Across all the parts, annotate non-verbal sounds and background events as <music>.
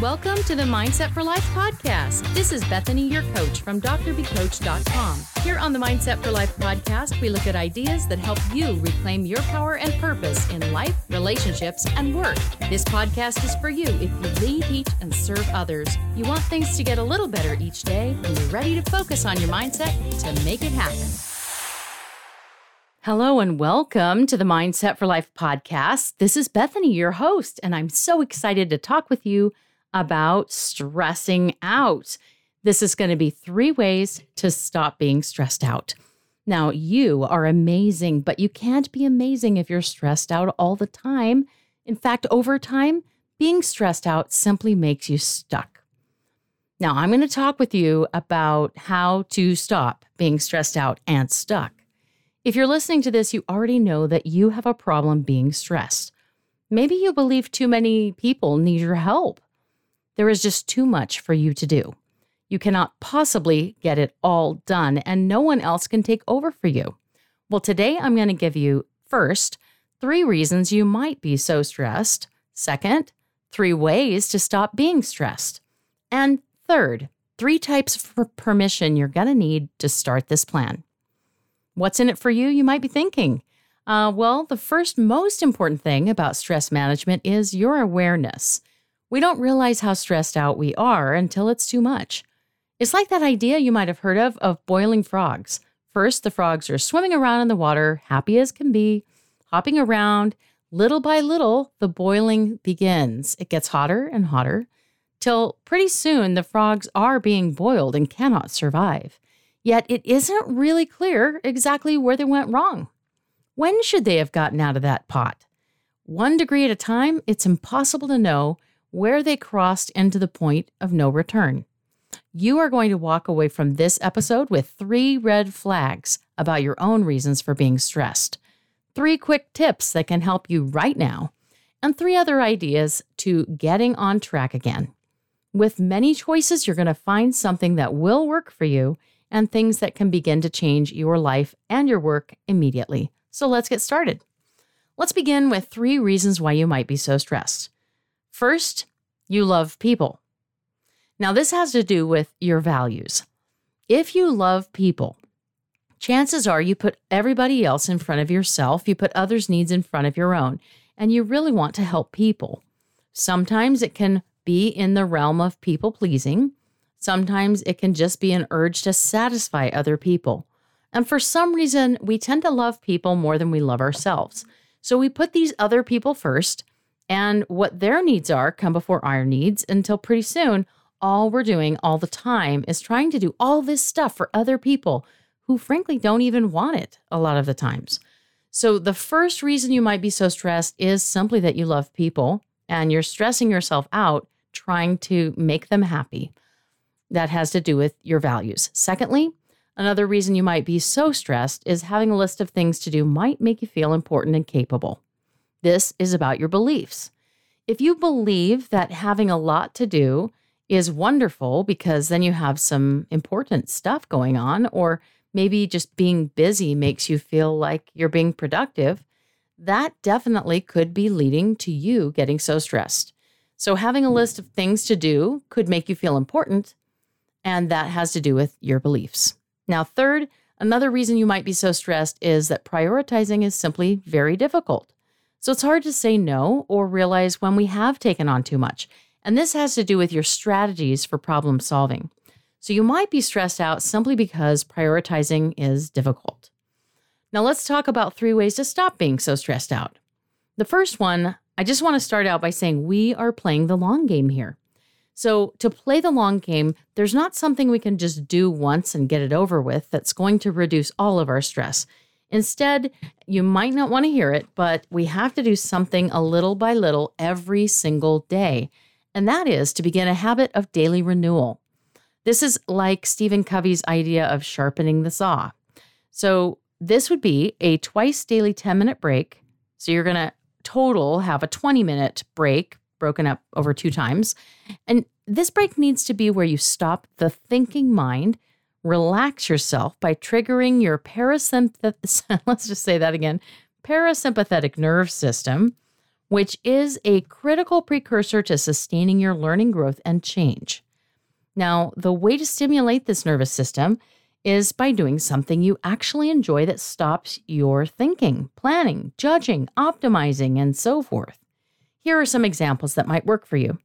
Welcome to the Mindset for Life podcast. This is Bethany, your coach from drbcoach.com. Here on the Mindset for Life podcast, we look at ideas that help you reclaim your power and purpose in life, relationships, and work. This podcast is for you if you lead, teach, and serve others. You want things to get a little better each day, and you're ready to focus on your mindset to make it happen. Hello and welcome to the Mindset for Life podcast. This is Bethany, your host, and I'm so excited to talk with you about stressing out. This is going to be three ways to stop being stressed out. Now, you are amazing, but you can't be amazing if you're stressed out all the time. In fact, over time, being stressed out simply makes you stuck. Now, I'm going to talk with you about how to stop being stressed out and stuck. If you're listening to this, you already know that you have a problem being stressed. Maybe you believe too many people need your help. There is just too much for you to do. You cannot possibly get it all done, and no one else can take over for you. Well, today I'm going to give you first, three reasons you might be so stressed. Second, three ways to stop being stressed. And third, three types of permission you're going to need to start this plan. What's in it for you, you might be thinking? Uh, well, the first most important thing about stress management is your awareness. We don't realize how stressed out we are until it's too much. It's like that idea you might have heard of of boiling frogs. First, the frogs are swimming around in the water, happy as can be, hopping around. Little by little, the boiling begins. It gets hotter and hotter till pretty soon the frogs are being boiled and cannot survive. Yet it isn't really clear exactly where they went wrong. When should they have gotten out of that pot? One degree at a time, it's impossible to know where they crossed into the point of no return. You are going to walk away from this episode with three red flags about your own reasons for being stressed, three quick tips that can help you right now, and three other ideas to getting on track again. With many choices, you're going to find something that will work for you and things that can begin to change your life and your work immediately. So let's get started. Let's begin with three reasons why you might be so stressed. First, you love people. Now, this has to do with your values. If you love people, chances are you put everybody else in front of yourself, you put others' needs in front of your own, and you really want to help people. Sometimes it can be in the realm of people pleasing. Sometimes it can just be an urge to satisfy other people. And for some reason, we tend to love people more than we love ourselves. So we put these other people first and what their needs are come before our needs until pretty soon, all we're doing all the time is trying to do all this stuff for other people who, frankly, don't even want it a lot of the times. So, the first reason you might be so stressed is simply that you love people and you're stressing yourself out trying to make them happy. That has to do with your values. Secondly, another reason you might be so stressed is having a list of things to do might make you feel important and capable. This is about your beliefs. If you believe that having a lot to do is wonderful because then you have some important stuff going on, or maybe just being busy makes you feel like you're being productive, that definitely could be leading to you getting so stressed. So, having a list of things to do could make you feel important, and that has to do with your beliefs. Now, third, another reason you might be so stressed is that prioritizing is simply very difficult. So it's hard to say no or realize when we have taken on too much. And this has to do with your strategies for problem solving. So you might be stressed out simply because prioritizing is difficult. Now let's talk about three ways to stop being so stressed out. The first one, I just want to start out by saying we are playing the long game here. So, to play the long game, there's not something we can just do once and get it over with that's going to reduce all of our stress. Instead, you might not want to hear it, but we have to do something a little by little every single day. And that is to begin a habit of daily renewal. This is like Stephen Covey's idea of sharpening the saw. So, this would be a twice daily 10 minute break. So, you're going to total have a 20 minute break broken up over two times. And this break needs to be where you stop the thinking mind relax yourself by triggering your parasympathetic, <laughs> let's just say that again, parasympathetic nerve system, which is a critical precursor to sustaining your learning growth and change. Now, the way to stimulate this nervous system is by doing something you actually enjoy that stops your thinking, planning, judging, optimizing, and so forth. Here are some examples that might work for you.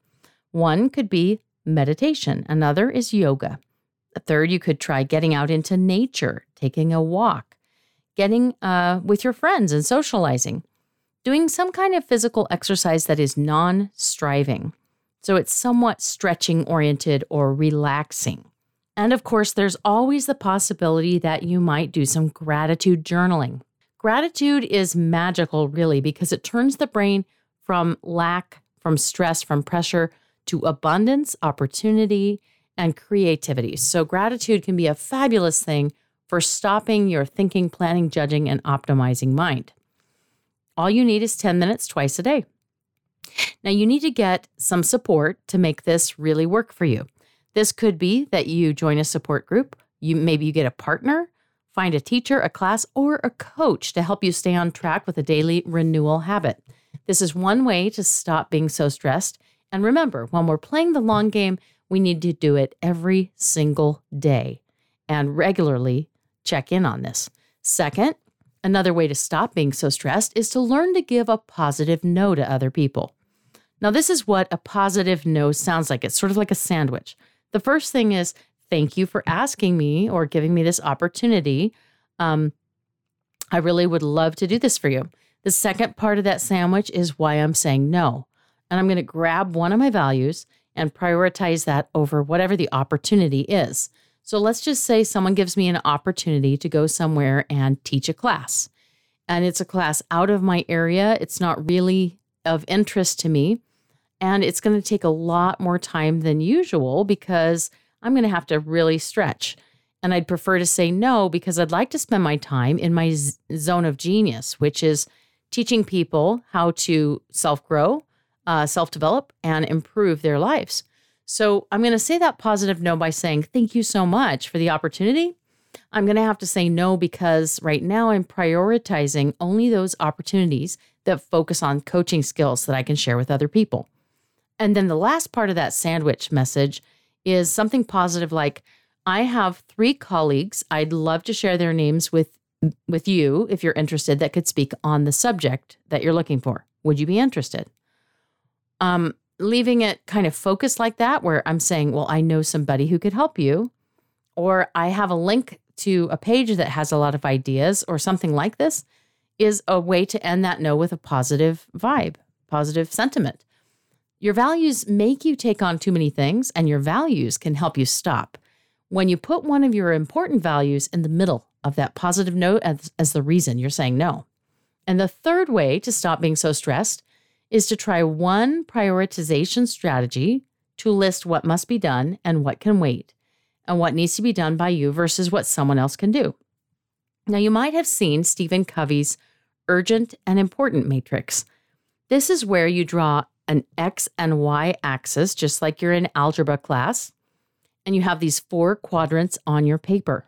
One could be meditation, another is yoga. Third, you could try getting out into nature, taking a walk, getting uh, with your friends and socializing, doing some kind of physical exercise that is non striving. So it's somewhat stretching oriented or relaxing. And of course, there's always the possibility that you might do some gratitude journaling. Gratitude is magical, really, because it turns the brain from lack, from stress, from pressure to abundance, opportunity, and creativity. So, gratitude can be a fabulous thing for stopping your thinking, planning, judging, and optimizing mind. All you need is 10 minutes twice a day. Now, you need to get some support to make this really work for you. This could be that you join a support group, you maybe you get a partner, find a teacher, a class, or a coach to help you stay on track with a daily renewal habit. This is one way to stop being so stressed. And remember, when we're playing the long game, we need to do it every single day and regularly check in on this. Second, another way to stop being so stressed is to learn to give a positive no to other people. Now, this is what a positive no sounds like. It's sort of like a sandwich. The first thing is, thank you for asking me or giving me this opportunity. Um, I really would love to do this for you. The second part of that sandwich is why I'm saying no. And I'm going to grab one of my values and prioritize that over whatever the opportunity is. So let's just say someone gives me an opportunity to go somewhere and teach a class. And it's a class out of my area. It's not really of interest to me. And it's going to take a lot more time than usual because I'm going to have to really stretch. And I'd prefer to say no because I'd like to spend my time in my z- zone of genius, which is teaching people how to self grow, uh, self develop, and improve their lives. So I'm going to say that positive no by saying, Thank you so much for the opportunity. I'm going to have to say no because right now I'm prioritizing only those opportunities that focus on coaching skills that I can share with other people. And then the last part of that sandwich message is something positive like, I have three colleagues. I'd love to share their names with with you if you're interested that could speak on the subject that you're looking for. Would you be interested? Um, leaving it kind of focused like that, where I'm saying, well, I know somebody who could help you, or I have a link to a page that has a lot of ideas or something like this, is a way to end that no with a positive vibe, positive sentiment. Your values make you take on too many things, and your values can help you stop. When you put one of your important values in the middle of that positive note as, as the reason you're saying no. And the third way to stop being so stressed is to try one prioritization strategy to list what must be done and what can wait, and what needs to be done by you versus what someone else can do. Now, you might have seen Stephen Covey's urgent and important matrix. This is where you draw an X and Y axis, just like you're in algebra class. And you have these four quadrants on your paper.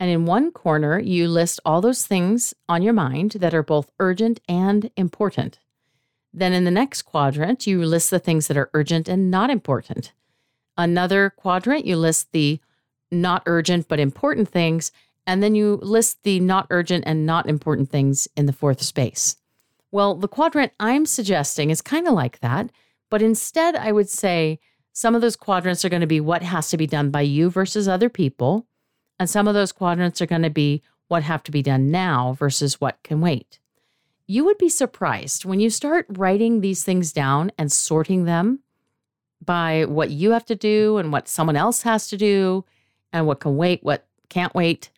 And in one corner, you list all those things on your mind that are both urgent and important. Then in the next quadrant, you list the things that are urgent and not important. Another quadrant, you list the not urgent but important things. And then you list the not urgent and not important things in the fourth space. Well, the quadrant I'm suggesting is kind of like that, but instead I would say some of those quadrants are going to be what has to be done by you versus other people, and some of those quadrants are going to be what have to be done now versus what can wait. You would be surprised when you start writing these things down and sorting them by what you have to do and what someone else has to do and what can wait, what can't wait.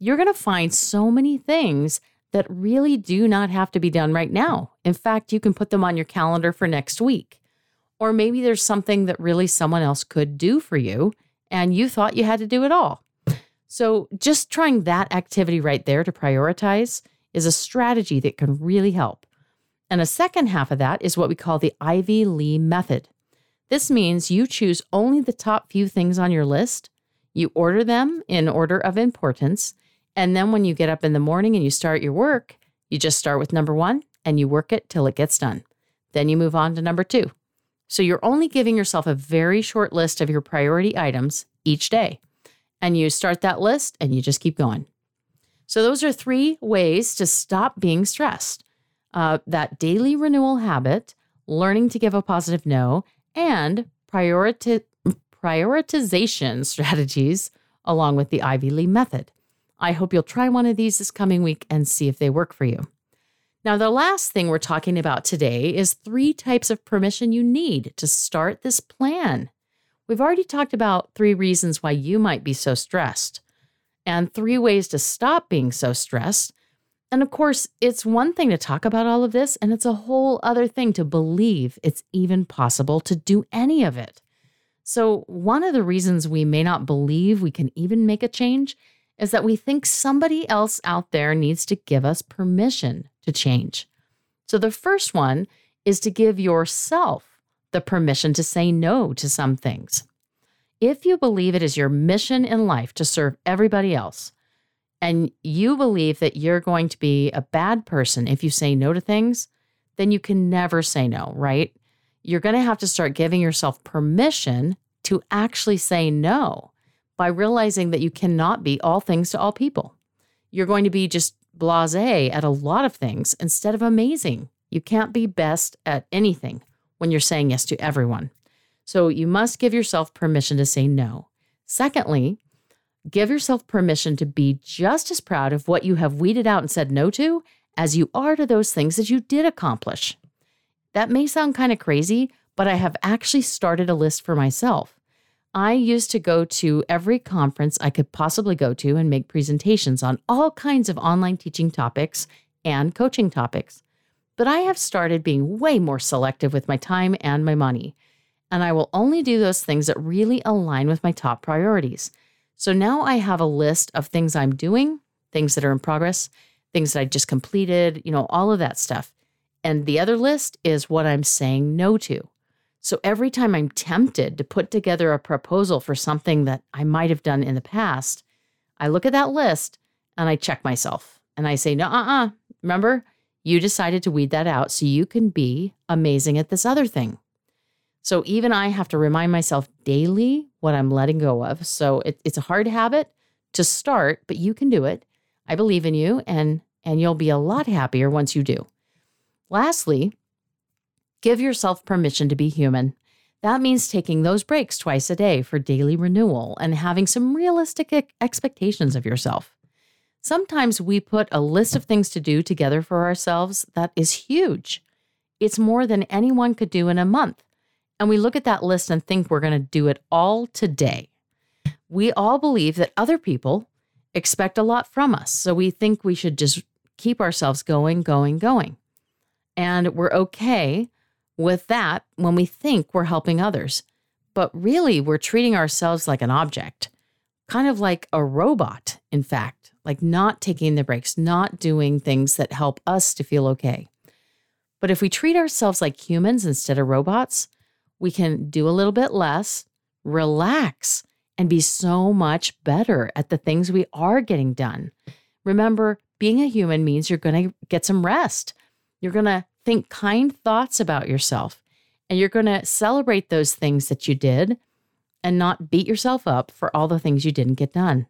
You're going to find so many things that really do not have to be done right now. In fact, you can put them on your calendar for next week. Or maybe there's something that really someone else could do for you and you thought you had to do it all. So, just trying that activity right there to prioritize is a strategy that can really help. And a second half of that is what we call the Ivy Lee method. This means you choose only the top few things on your list, you order them in order of importance, and then when you get up in the morning and you start your work, you just start with number one and you work it till it gets done. Then you move on to number two. So you're only giving yourself a very short list of your priority items each day. And you start that list and you just keep going. So, those are three ways to stop being stressed uh, that daily renewal habit, learning to give a positive no, and prioritization <laughs> strategies along with the Ivy Lee method. I hope you'll try one of these this coming week and see if they work for you. Now, the last thing we're talking about today is three types of permission you need to start this plan. We've already talked about three reasons why you might be so stressed and three ways to stop being so stressed. And of course, it's one thing to talk about all of this, and it's a whole other thing to believe it's even possible to do any of it. So, one of the reasons we may not believe we can even make a change is that we think somebody else out there needs to give us permission to change. So the first one is to give yourself the permission to say no to some things. If you believe it is your mission in life to serve everybody else, and you believe that you're going to be a bad person if you say no to things, then you can never say no, right? You're going to have to start giving yourself permission to actually say no by realizing that you cannot be all things to all people. You're going to be just blase at a lot of things instead of amazing. You can't be best at anything when you're saying yes to everyone. So you must give yourself permission to say no. Secondly, give yourself permission to be just as proud of what you have weeded out and said no to as you are to those things that you did accomplish. That may sound kind of crazy, but I have actually started a list for myself. I used to go to every conference I could possibly go to and make presentations on all kinds of online teaching topics and coaching topics. But I have started being way more selective with my time and my money. And I will only do those things that really align with my top priorities. So now I have a list of things I'm doing, things that are in progress, things that I just completed, you know, all of that stuff. And the other list is what I'm saying no to. So every time I'm tempted to put together a proposal for something that I might have done in the past, I look at that list and I check myself and I say, no, uh uh. Remember, you decided to weed that out so you can be amazing at this other thing. So even I have to remind myself daily what I'm letting go of. So it, it's a hard habit to start, but you can do it. I believe in you and and you'll be a lot happier once you do. Lastly, Give yourself permission to be human. That means taking those breaks twice a day for daily renewal and having some realistic expectations of yourself. Sometimes we put a list of things to do together for ourselves that is huge. It's more than anyone could do in a month. And we look at that list and think we're going to do it all today. We all believe that other people expect a lot from us. So we think we should just keep ourselves going, going, going. And we're okay with that when we think we're helping others. But really, we're treating ourselves like an object, kind of like a robot, in fact, like not taking the breaks, not doing things that help us to feel okay. But if we treat ourselves like humans instead of robots, we can do a little bit less, relax, and be so much better at the things we are getting done. Remember, being a human means you're going to get some rest. You're going to think kind thoughts about yourself. And you're going to celebrate those things that you did and not beat yourself up for all the things you didn't get done.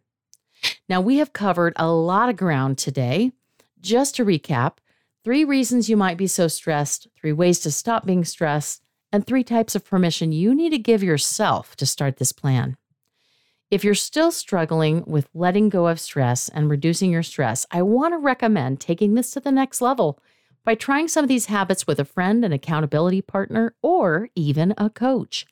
Now, we have covered a lot of ground today. Just to recap, three reasons you might be so stressed, three ways to stop being stressed, and three types of permission you need to give yourself to start this plan. If you're still struggling with letting go of stress and reducing your stress, I want to recommend taking this to the next level by trying some of these habits with a friend, an accountability partner, or even a coach.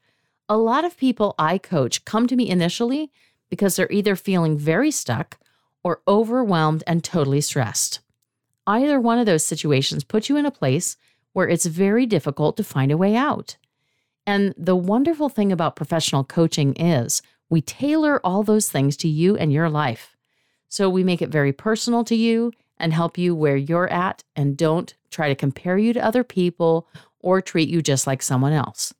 A lot of people I coach come to me initially because they're either feeling very stuck or overwhelmed and totally stressed. Either one of those situations puts you in a place where it's very difficult to find a way out. And the wonderful thing about professional coaching is we tailor all those things to you and your life. So we make it very personal to you and help you where you're at and don't try to compare you to other people or treat you just like someone else.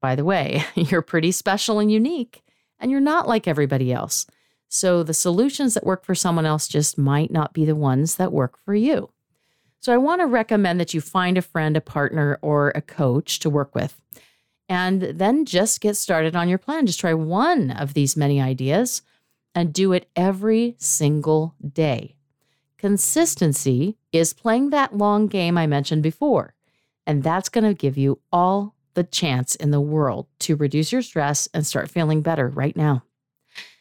By the way, <laughs> you're pretty special and unique, and you're not like everybody else. So the solutions that work for someone else just might not be the ones that work for you. So I want to recommend that you find a friend, a partner, or a coach to work with. And then just get started on your plan. Just try one of these many ideas and do it every single day. Consistency is playing that long game I mentioned before, and that's going to give you all the chance in the world to reduce your stress and start feeling better right now.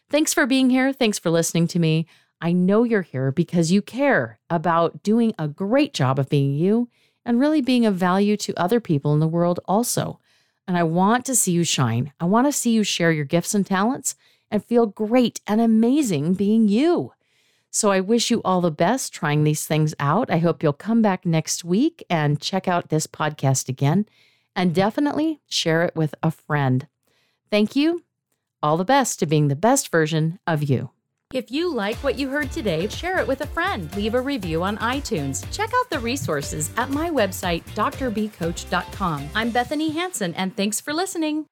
Thanks for being here. Thanks for listening to me. I know you're here because you care about doing a great job of being you and really being of value to other people in the world also. And I want to see you shine. I want to see you share your gifts and talents and feel great and amazing being you. So I wish you all the best trying these things out. I hope you'll come back next week and check out this podcast again and definitely share it with a friend. Thank you. All the best to being the best version of you. If you like what you heard today, share it with a friend. Leave a review on iTunes. Check out the resources at my website, drbcoach.com. I'm Bethany Hanson, and thanks for listening.